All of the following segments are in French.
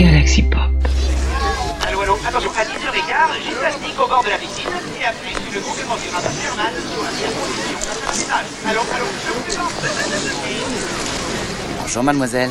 Galaxy Pop. Allô, allô, attention, à 10h15, gymnastique au bord de la piscine. Et après, une conférence internationale sur la position Allô, allô, je vous Bonjour mademoiselle.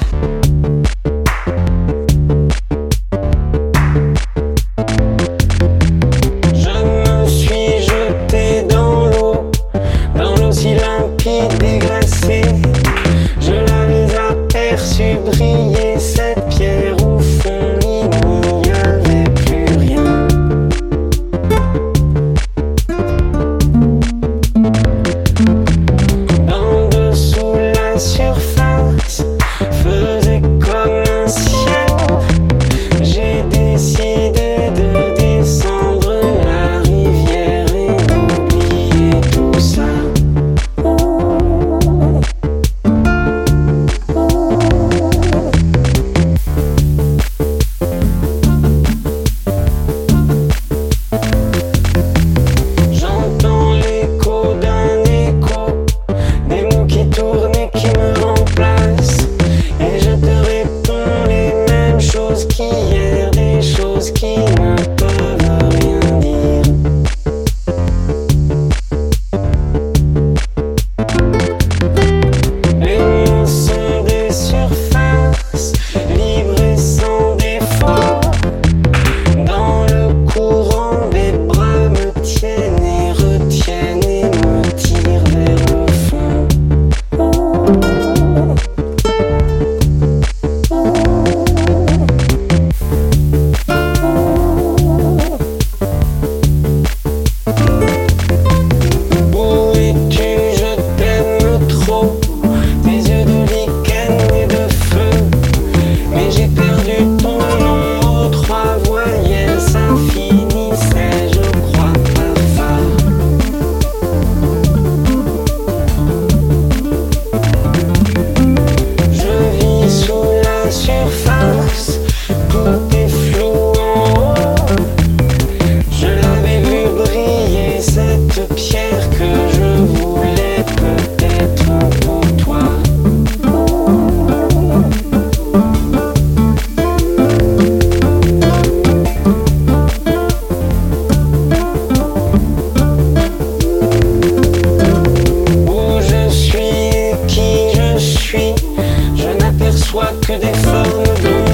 Dites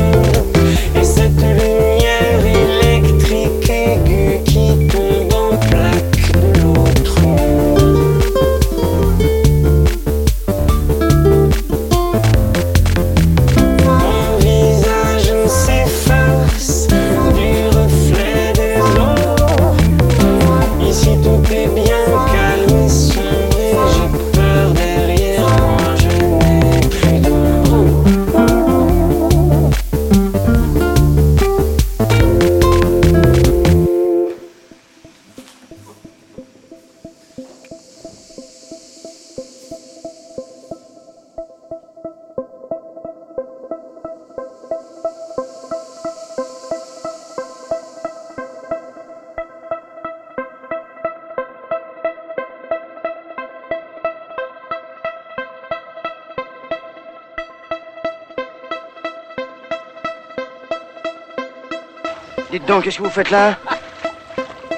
qu'est-ce que vous faites là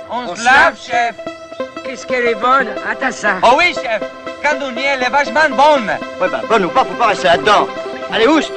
On, se lave, chef. Qu'est-ce qu'elle est bonne Attends ça. Oh oui, chef. Candounier, elle est vachement bonne. Ouais, bah, bonne ou pas, faut pas rester là-dedans. Allez, oust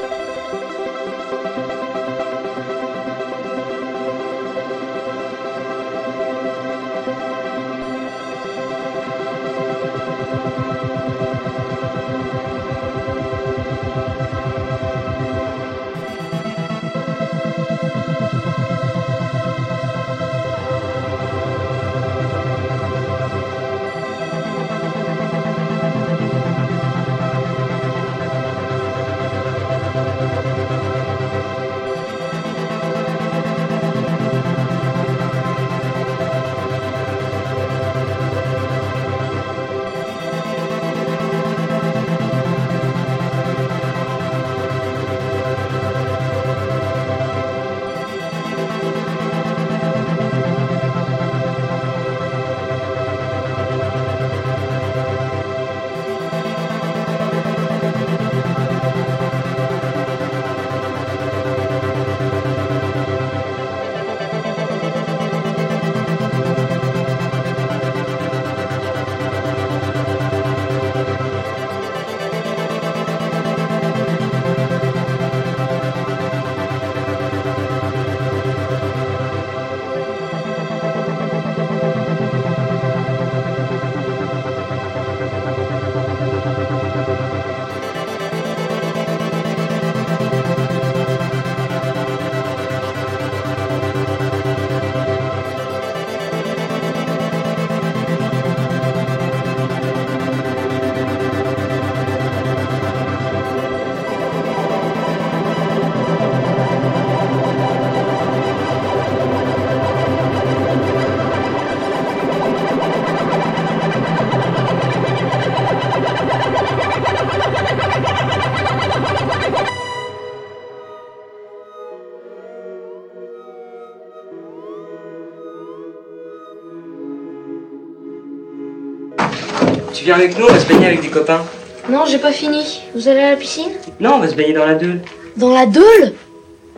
viens avec nous, on va se baigner avec des copains. Non, j'ai pas fini. Vous allez à la piscine? Non, on va se baigner dans la Deule. Dans la Deule?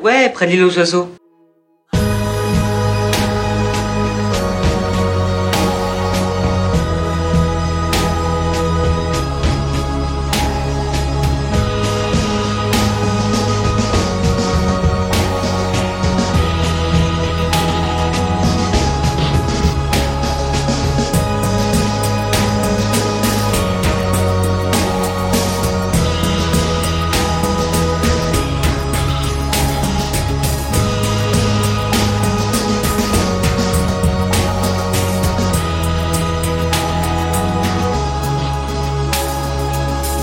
Ouais, près de l'île aux oiseaux.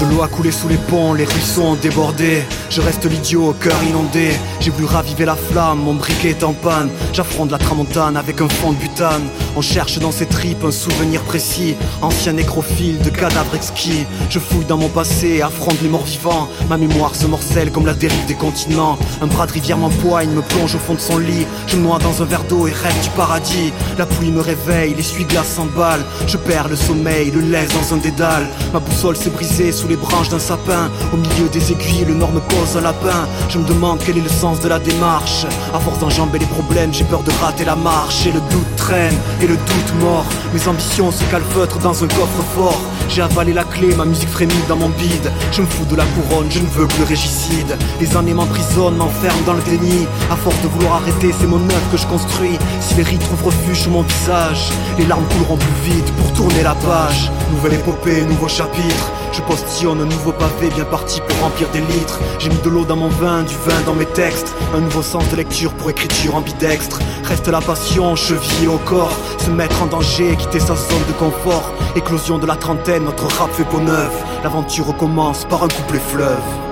L'eau a coulé sous les ponts, les ruisseaux ont débordé. Je reste l'idiot au cœur inondé. J'ai voulu raviver la flamme, mon briquet est en panne. J'affronte la tramontane avec un fond de butane. On cherche dans ses tripes un souvenir précis. Ancien nécrophile de cadavres exquis. Je fouille dans mon passé, affronte les morts vivants. Ma mémoire se morcelle comme la dérive des continents. Un bras de rivière m'empoigne, me plonge au fond de son lit. Je me noie dans un verre d'eau et rêve du paradis. La pluie me réveille, l'essuie-glace s'emballe. Je perds le sommeil, le laisse dans un dédale. Ma boussole s'est brisée sous les branches d'un sapin. Au milieu des aiguilles, le nord me pose un lapin. Je me demande quel est le sens de la démarche. À force d'enjamber les problèmes, j'ai peur de rater la marche. Et le doute traîne, et le doute mort. Mes ambitions se calfeutrent dans un coffre fort. J'ai avalé la clé, ma musique frémit dans mon bide. Je me fous de la couronne, je ne veux que le régicide. Les années m'emprisonnent, m'enferment dans le déni. À force de vouloir arrêter, c'est mon œuvre que je construis. Si les rites trouvent refuge sur mon visage, les larmes couleront plus vite pour tourner la page. Nouvelle épopée, nouveau chapitre. Je postillonne un nouveau pavé bien parti pour remplir des litres. J'ai mis de l'eau dans mon vin, du vin dans mes textes. Un nouveau sens de lecture pour écriture ambidextre. Reste la passion, chevillée au corps. Se mettre en danger, quitter sa zone de confort. Éclosion de la trentaine, notre rap fait peau neuve. L'aventure recommence par un couplet fleuve.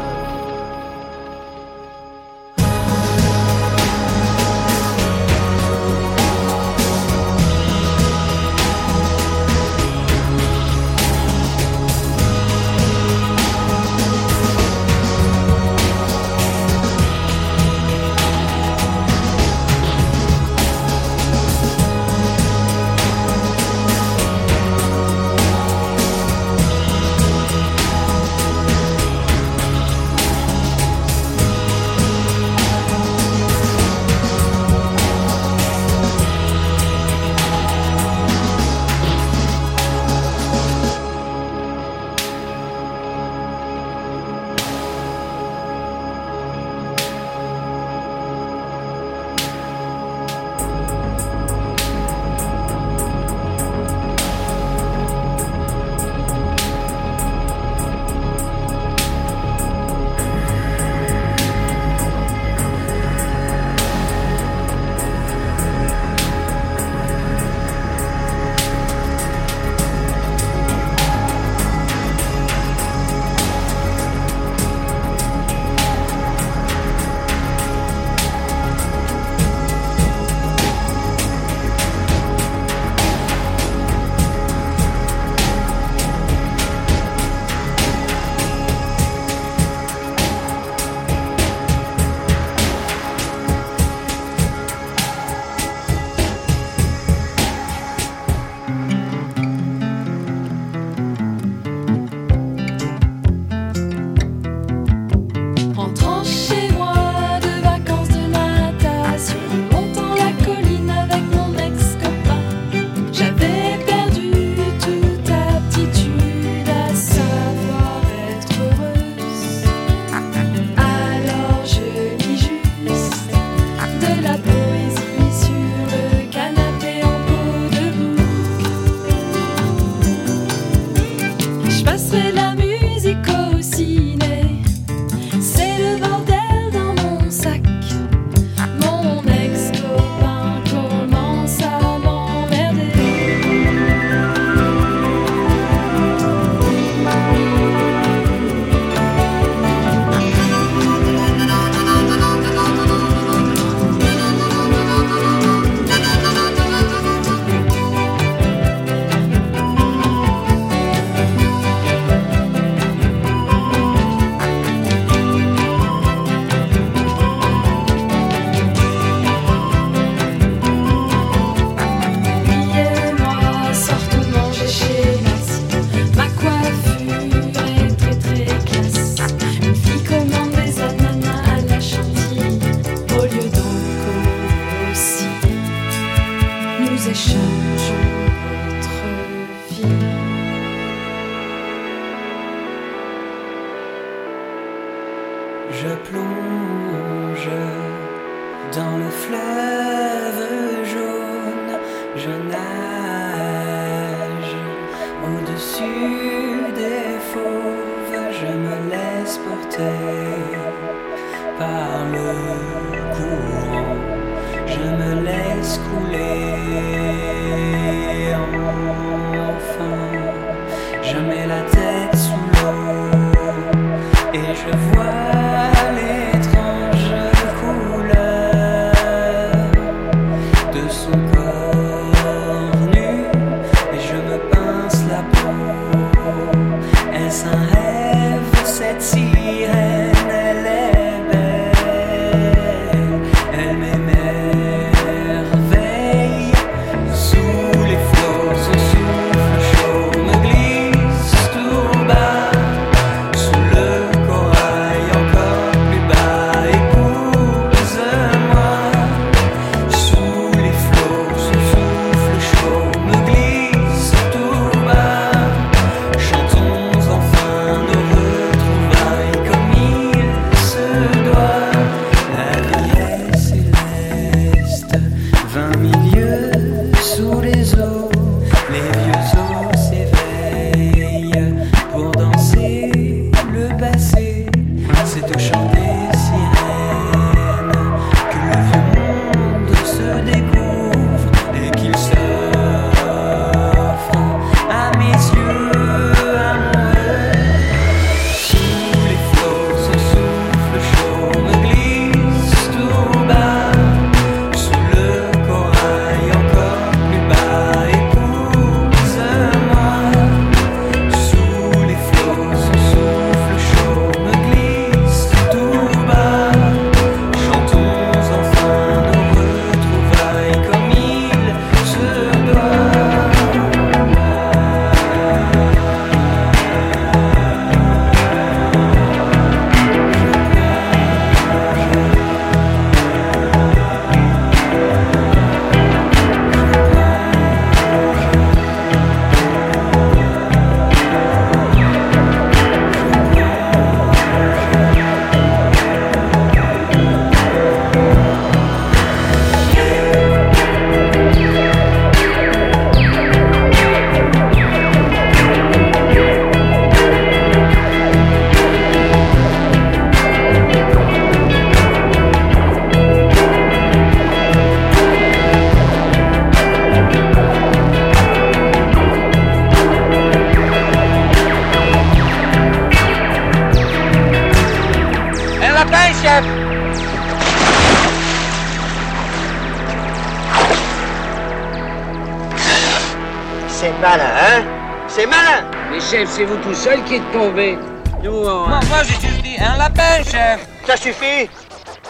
Chef, c'est vous tout seul qui êtes tombé. Nous, on... Moi, moi, j'ai juste dit un lapin, chef. Ça suffit.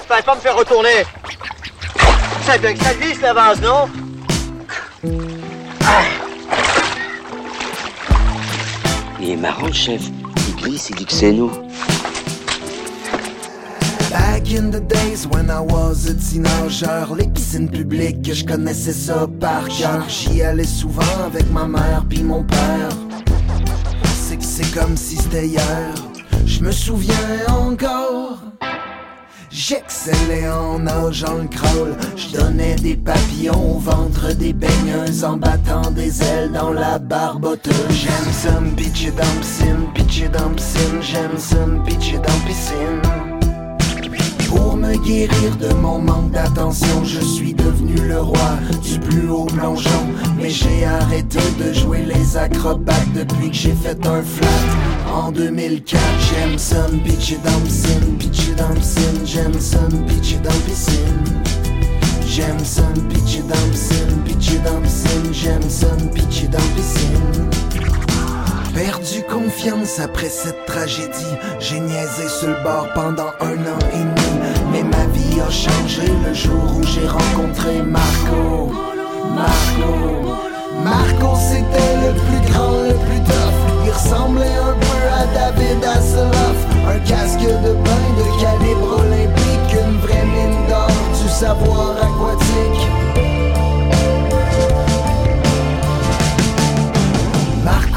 Fallait pas me faire retourner. Ça, ça glisse la vase, non? Il est marrant, le chef. Il glisse, il dit que c'est nous. Back in the days when I was a teenager Les piscines publiques, je connaissais ça par cœur. J'y allais souvent avec ma mère puis mon père. que comme si c'était hier. Je me souviens encore. J'excellais en nageant le crawl. Je donnais des papillons au ventre des baigneuses En battant des ailes dans la barboteuse J'aime ça me pitcher dans piscine, dans piscine. J'aime ça me pitcher dans pour me guérir de mon manque d'attention, je suis devenu le roi du plus haut plongeon. Mais j'ai arrêté de jouer les acrobates depuis que j'ai fait un flat. En 2004, j'aime ça me pitcher dans piscine, pitcher dans piscine, me pitcher dans piscine. Me pitcher dans piscine, pitcher dans piscine, pitcher dans piscine. Perdu confiance après cette tragédie. J'ai niaisé sur le bord pendant un an et demi. Mais ma vie a changé le jour où j'ai rencontré Marco. Marco. Marco, c'était le plus grand, le plus tough. Il ressemblait un peu à David Hasselhoff. Un casque de bain de calibre olympique. Une vraie mine d'or du savoir aquatique.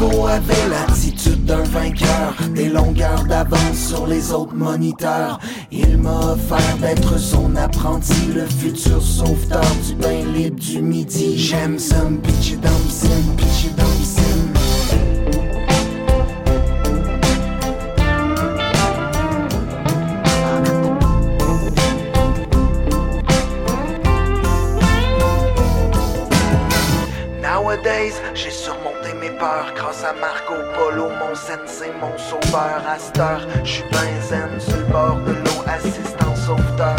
Avait l'attitude d'un vainqueur, des longueurs d'avance sur les autres moniteurs. Il m'a offert d'être son apprenti, le futur sauveteur du bain libre du midi. J'aime ça, pitch it sim, pitch it À cette heure, j'suis zen sur le bord de l'eau, assistant sauveteur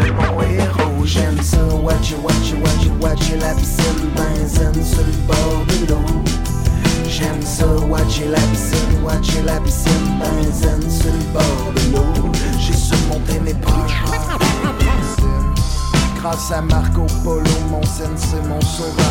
de mon héros. J'aime ça, watch it, watch watch it, watch it, la piscine, ben zen sur le bord de l'eau. J'aime ça, watch it, la watch it, la piscine, ben zen sur le bord de l'eau. J'ai surmonté mes peurs. Grâce à Marco Polo, mon sensei, mon sauveur.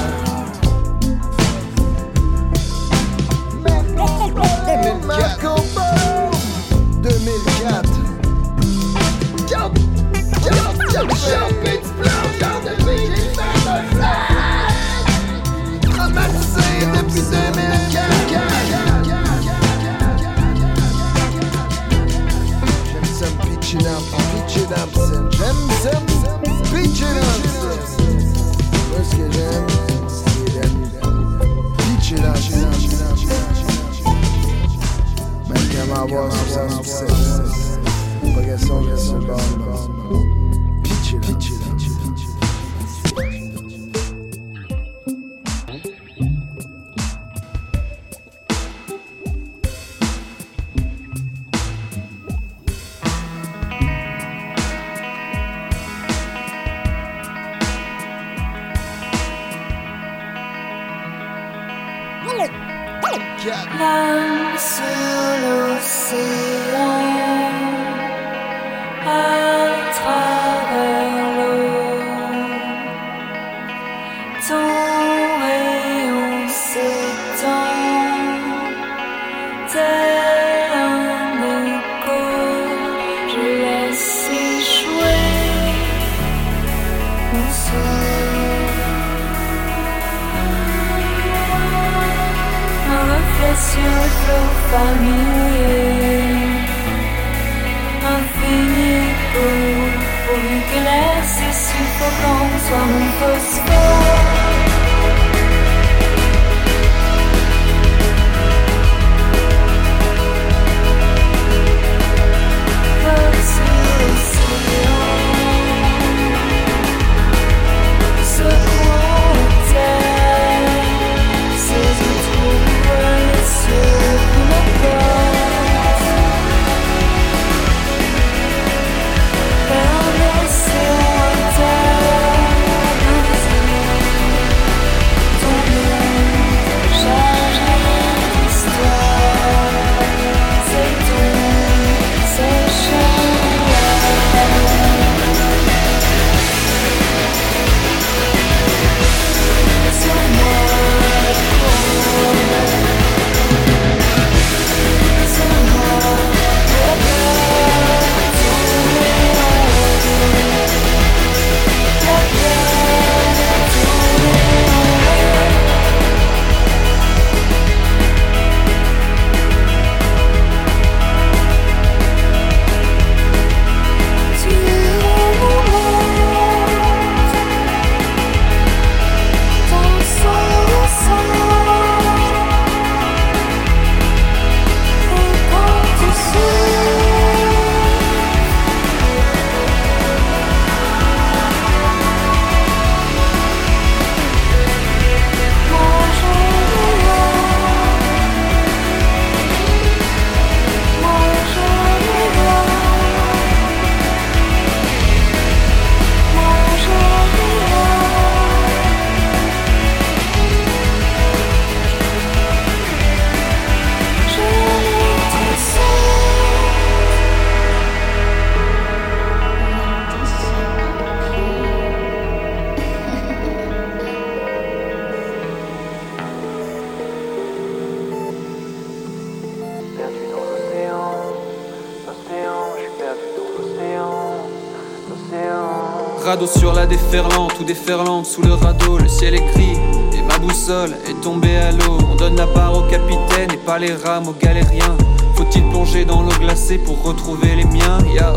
Sur la déferlante ou déferlante sous le radeau, le ciel est gris et ma boussole est tombée à l'eau. On donne la barre au capitaine et pas les rames aux galériens. Faut-il plonger dans l'eau glacée pour retrouver les miens? Yo.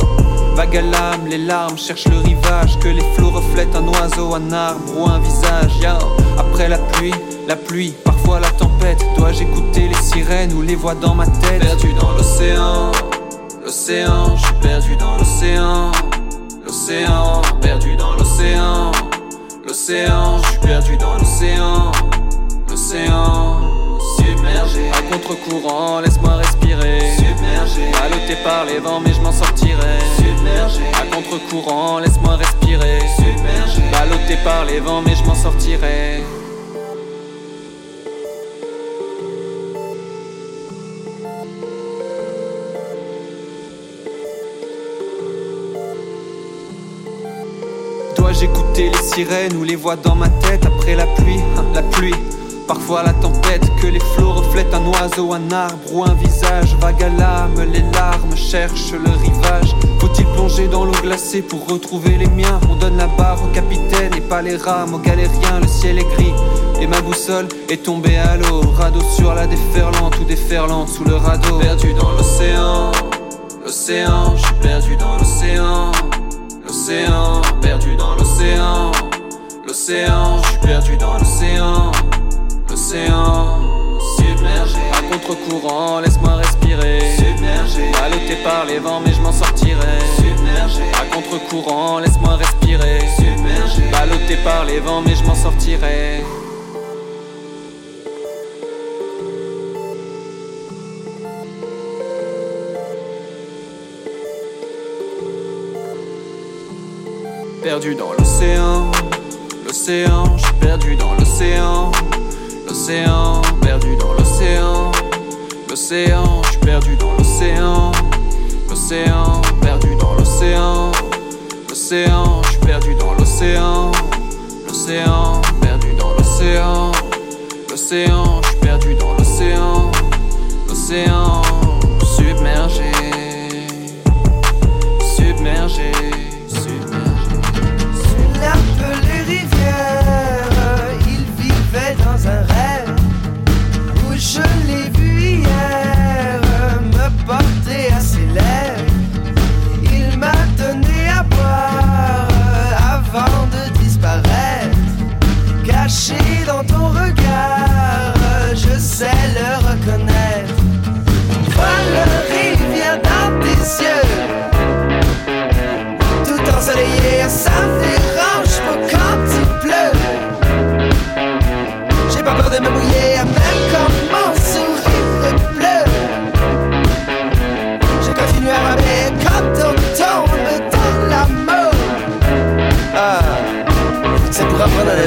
Vague à l'âme, les larmes cherchent le rivage Que les flots reflètent un oiseau, un arbre ou un visage Yo. Après la pluie, la pluie, parfois la tempête Dois-je écouter les sirènes ou les voix dans ma tête? Perdu dans l'océan, l'océan, je suis perdu dans l'océan L'océan, perdu dans l'océan. L'océan, je suis perdu dans l'océan. L'océan, submergé. À contre-courant, laisse-moi respirer. Submergé. Ballotté par les vents, mais je m'en sortirai. Submergé. À contre-courant, laisse-moi respirer. Submergé. Ballotté par les vents, mais je m'en sortirai Écouter les sirènes ou les voix dans ma tête après la pluie hein, La pluie, parfois la tempête, que les flots reflètent un oiseau, un arbre ou un visage. Vague à l'âme, les larmes cherchent le rivage. Faut-il plonger dans l'eau glacée pour retrouver les miens? On donne la barre au capitaine et pas les rames aux galériens. Le ciel est gris et ma boussole est tombée à l'eau. Radeau sur la déferlante ou déferlante sous le radeau. Perdu dans l'océan, l'océan, je suis perdu dans l'océan. L'océan, perdu dans l'océan. L'océan, je suis perdu dans l'océan. L'océan, submergé. À contre-courant, laisse-moi respirer. Submergé. Ballotté par les vents, mais je m'en sortirai. Submergé. À contre-courant, laisse-moi respirer. Submergé. Ballotté par les vents, mais je m'en sortirai. Perdu dans l'océan, l'océan, je suis perdu dans l'océan, l'océan, perdu dans l'océan, l'océan, je suis perdu dans l'océan, l'océan, perdu dans l'océan, l'océan, je suis perdu dans l'océan, l'océan, perdu dans l'océan, l'océan, je suis perdu dans l'océan, l'océan, submergé, submergé, submergé.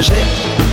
Pour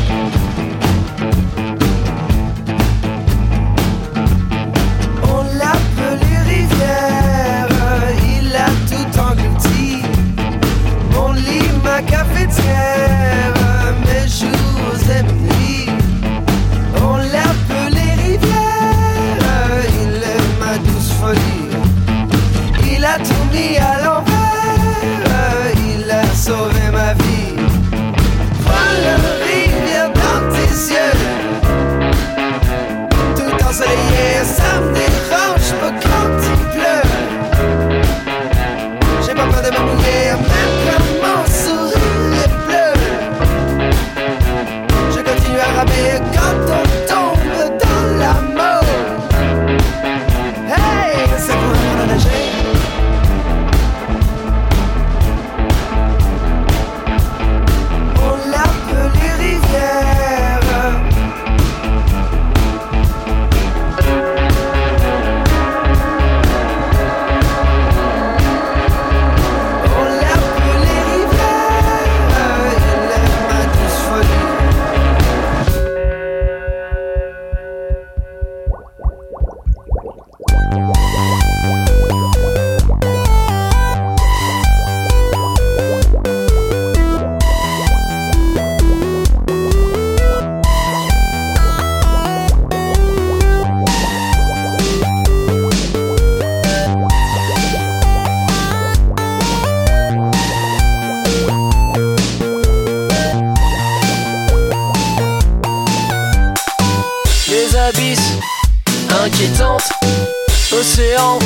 géant,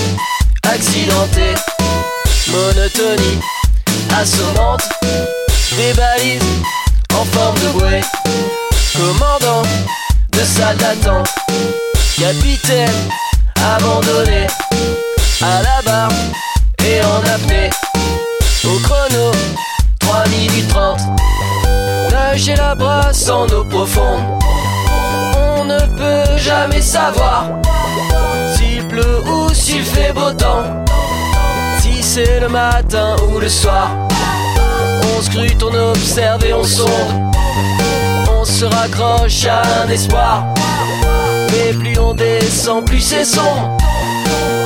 accidenté, monotonie assommante, des balises en forme de bouée, commandant de salle d'attente, capitaine abandonné. À la barre et en apnée, au chrono 3 minutes 30, nager la brasse en eau profonde, on ne peut jamais savoir pleut ou s'il fait beau temps. Si c'est le matin ou le soir, on scrute, on observe et on sonde. On se raccroche à un espoir. Mais plus on descend, plus c'est sombre.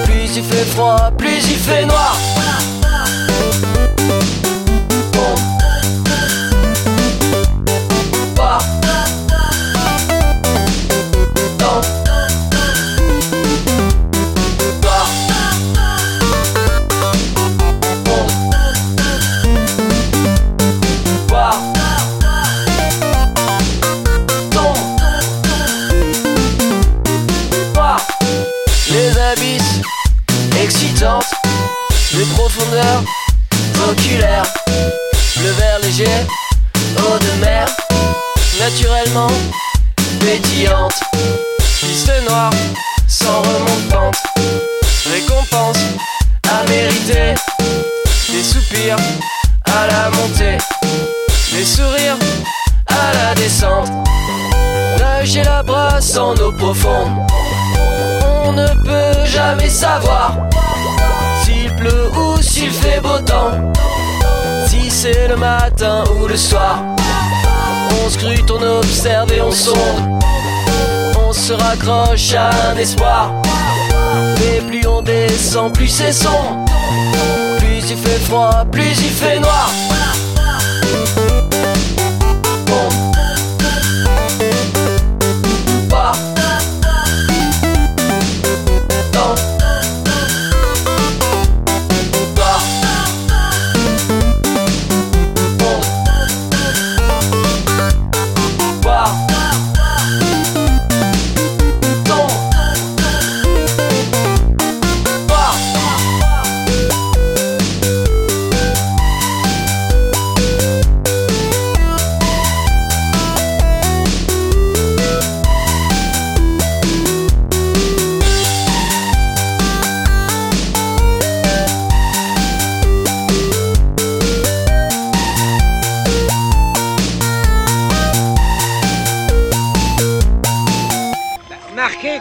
Plus il fait froid, plus il fait noir. Le verre léger, eau de mer, naturellement pétillante, piste noire, sans remontante, récompense à mériter, des soupirs à la montée, des sourires à la descente, nager la brasse en eau profonde. On ne peut jamais savoir s'il pleut ou s'il fait beau temps. Si c'est le matin ou le soir, on scrute, on observe et on sonde. On se raccroche à un espoir. Mais plus on descend, plus c'est sombre. Plus il fait froid, plus il fait noir.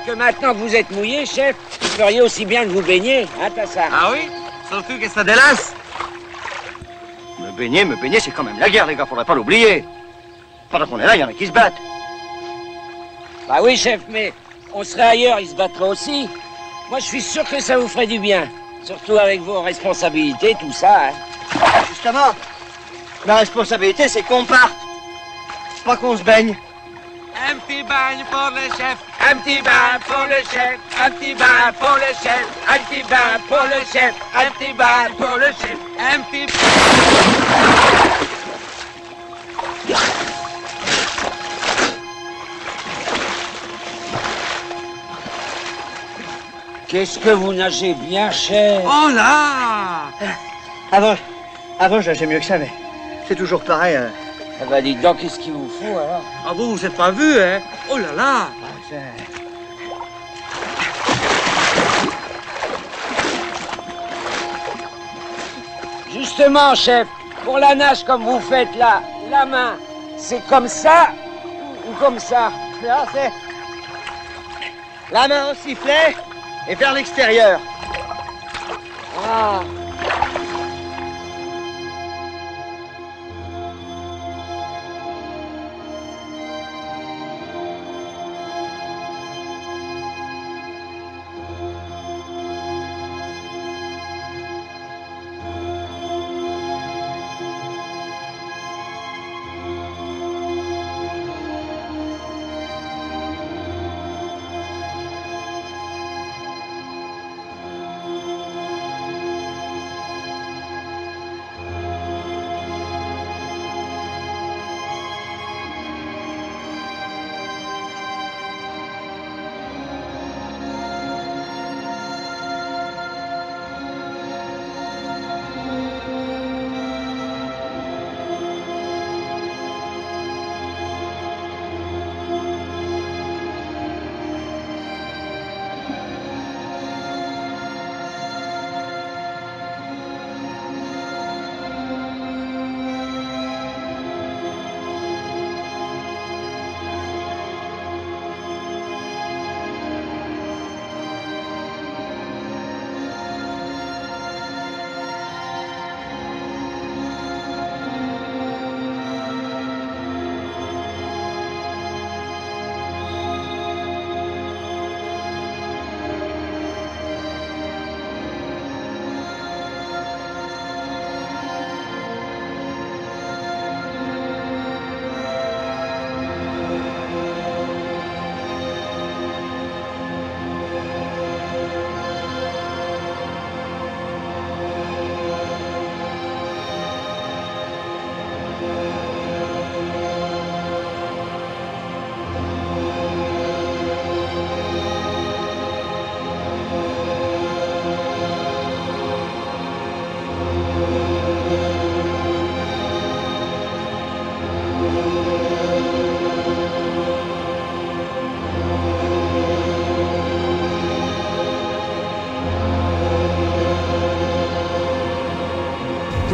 Que maintenant que vous êtes mouillé, chef, vous feriez aussi bien de vous baigner, hein, Tassard? Ah oui? Surtout que ça délasse Me baigner, me baigner, c'est quand même la guerre, les gars, faudrait pas l'oublier. Pendant qu'on est là, il y en a qui se battent. Bah oui, chef, mais on serait ailleurs, ils se battraient aussi. Moi, je suis sûr que ça vous ferait du bien. Surtout avec vos responsabilités, tout ça. Hein. Justement, ma responsabilité, c'est qu'on parte. Pas qu'on se baigne. Un petit bain pour le chef, un petit bain pour le chef, un petit bain pour le chef, un petit bain pour le chef, un petit bain pour le chef, un petit Qu'est-ce que vous nagez bien, chef Oh là! Avant, avant, j'ai mieux que ça, mais c'est toujours pareil. hein. Ah bah dites donc, qu'est-ce qu'il vous faut alors? Ah vous, vous êtes pas vu, hein? Oh là là! Justement, chef, pour la nage comme vous faites là, la main, c'est comme ça ou comme ça? Là, c'est la main au sifflet et vers l'extérieur. Ah.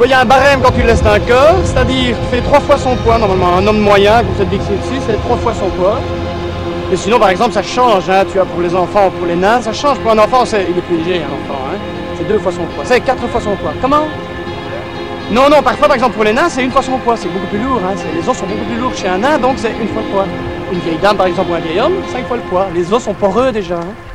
Il y a un barème quand tu le laisses d'un corps, c'est-à-dire fait trois fois son poids normalement. Un homme moyen, comme cette Dixie ici, c'est trois fois son poids. Et sinon, par exemple, ça change. Hein. Tu as pour les enfants, pour les nains, ça change. Pour un enfant, c'est... il est plus léger, un enfant. Hein. C'est deux fois son poids. C'est quatre fois son poids. Comment? Non, non, parfois, par exemple, pour les nains, c'est une fois son poids. C'est beaucoup plus lourd. Hein. Les os sont beaucoup plus lourds chez un nain, donc c'est une fois le poids. Une vieille dame, par exemple, ou un vieil homme, cinq fois le poids. Les os sont poreux déjà. hein.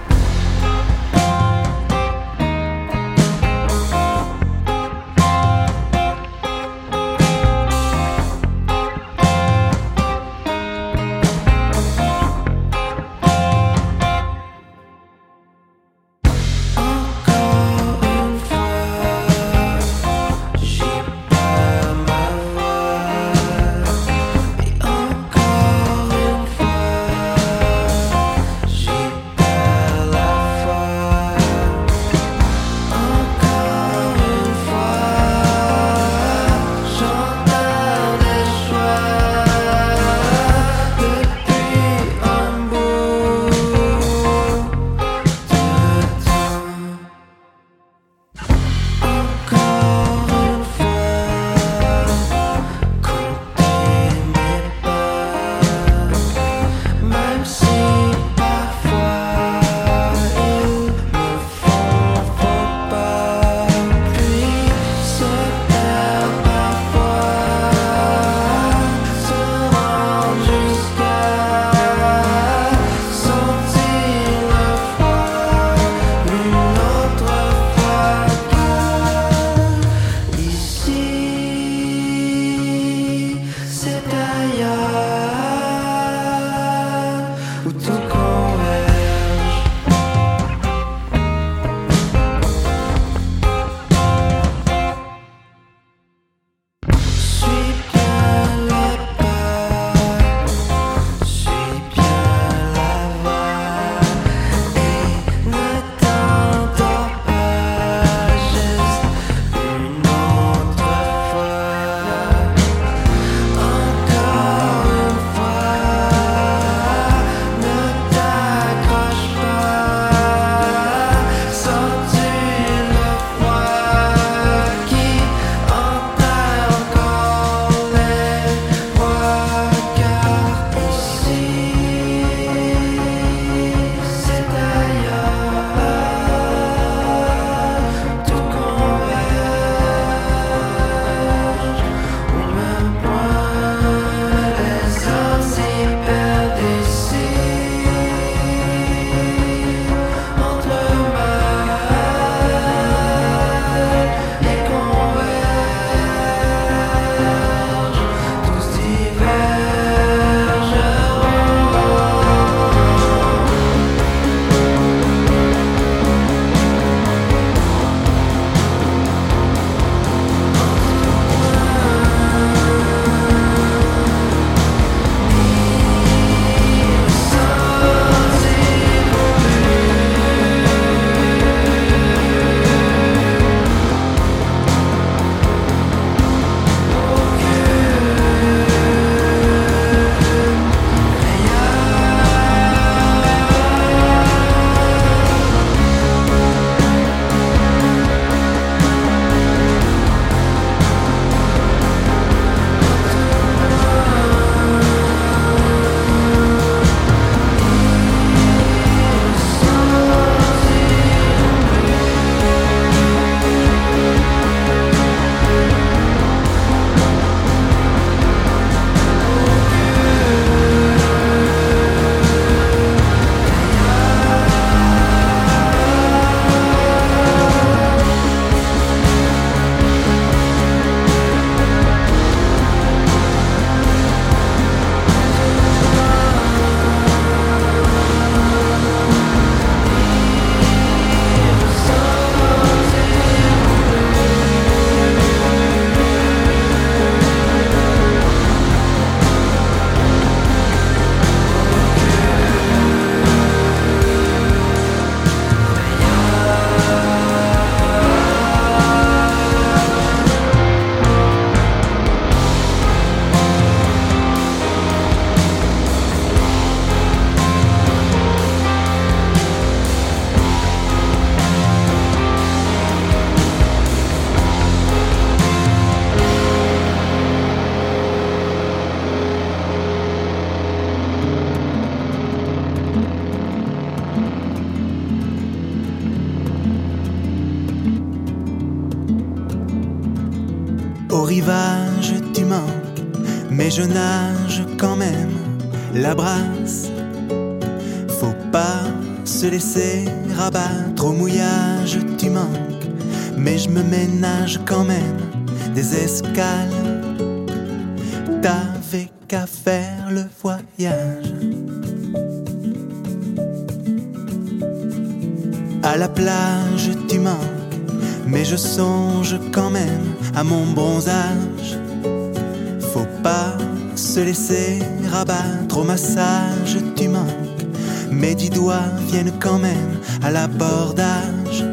Se laisser rabattre au massage, tu manques. Mes dix doigts viennent quand même à l'abordage.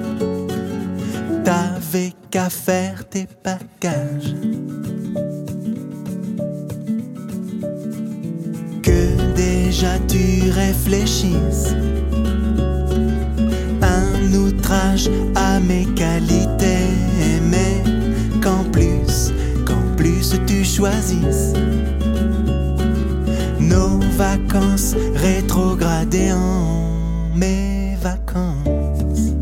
T'avais qu'à faire tes bagages. Que déjà tu réfléchisses. Un outrage à mes qualités, mais qu'en plus, qu'en plus tu choisisses nos vacances rétrogradées en mes vacances.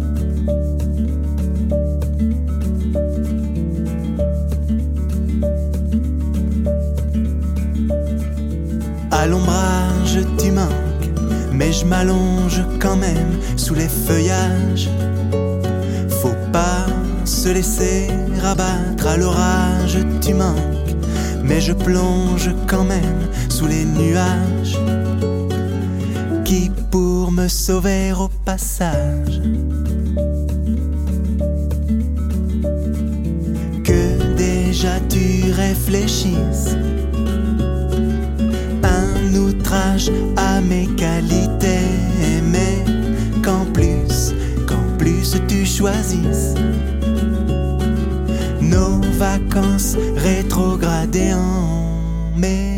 À l'ombrage, tu manques, mais je m'allonge quand même sous les feuillages. Faut pas se laisser rabattre à l'orage, tu manques, mais je plonge quand même sous les nuages qui pour me sauver au passage. Que déjà tu réfléchisses un outrage à mes qualités, mais qu'en plus, qu'en plus tu choisisses vacances rétrogradées en mes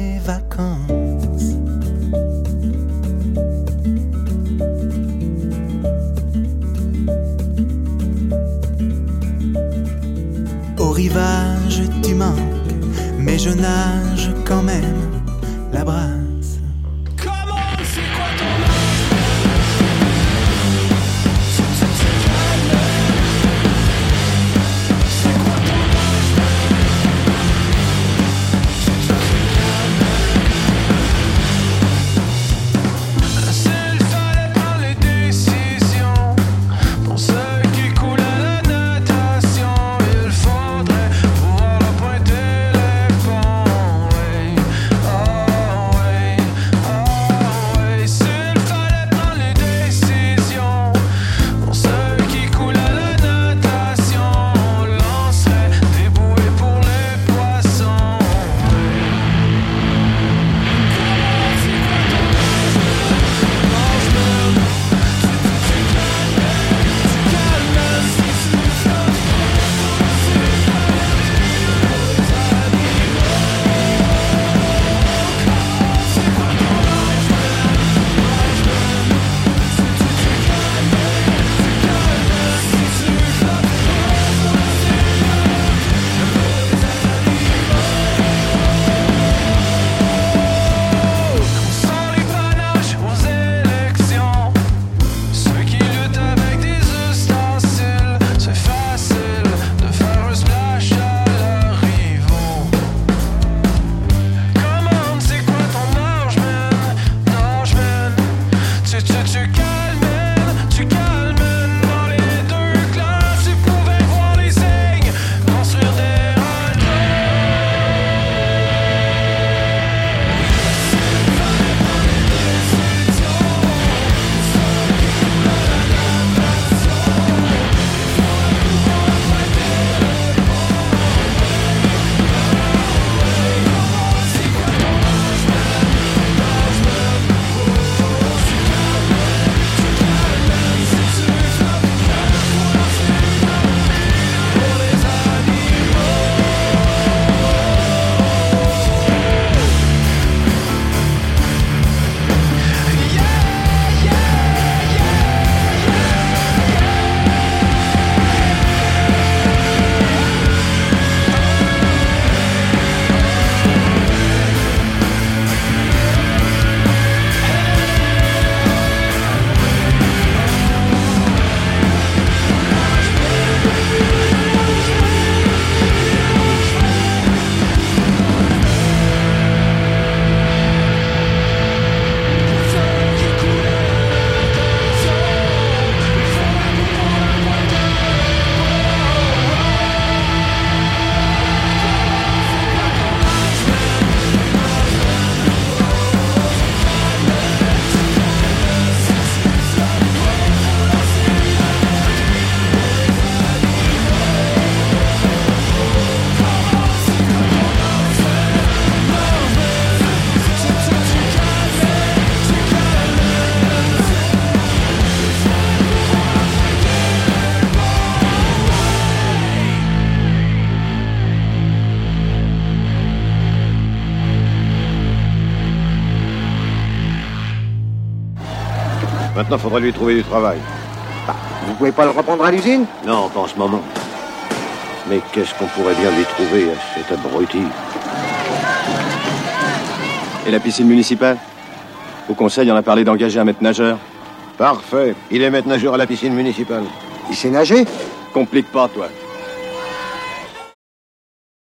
Maintenant, faudrait lui trouver du travail. Vous pouvez pas le reprendre à l'usine? Non, pas en ce moment. Mais qu'est-ce qu'on pourrait bien lui trouver à cet abruti? Et la piscine municipale? Au conseil, on a parlé d'engager un maître nageur. Parfait. Il est maître nageur à la piscine municipale. Il sait nager? Complique pas, toi.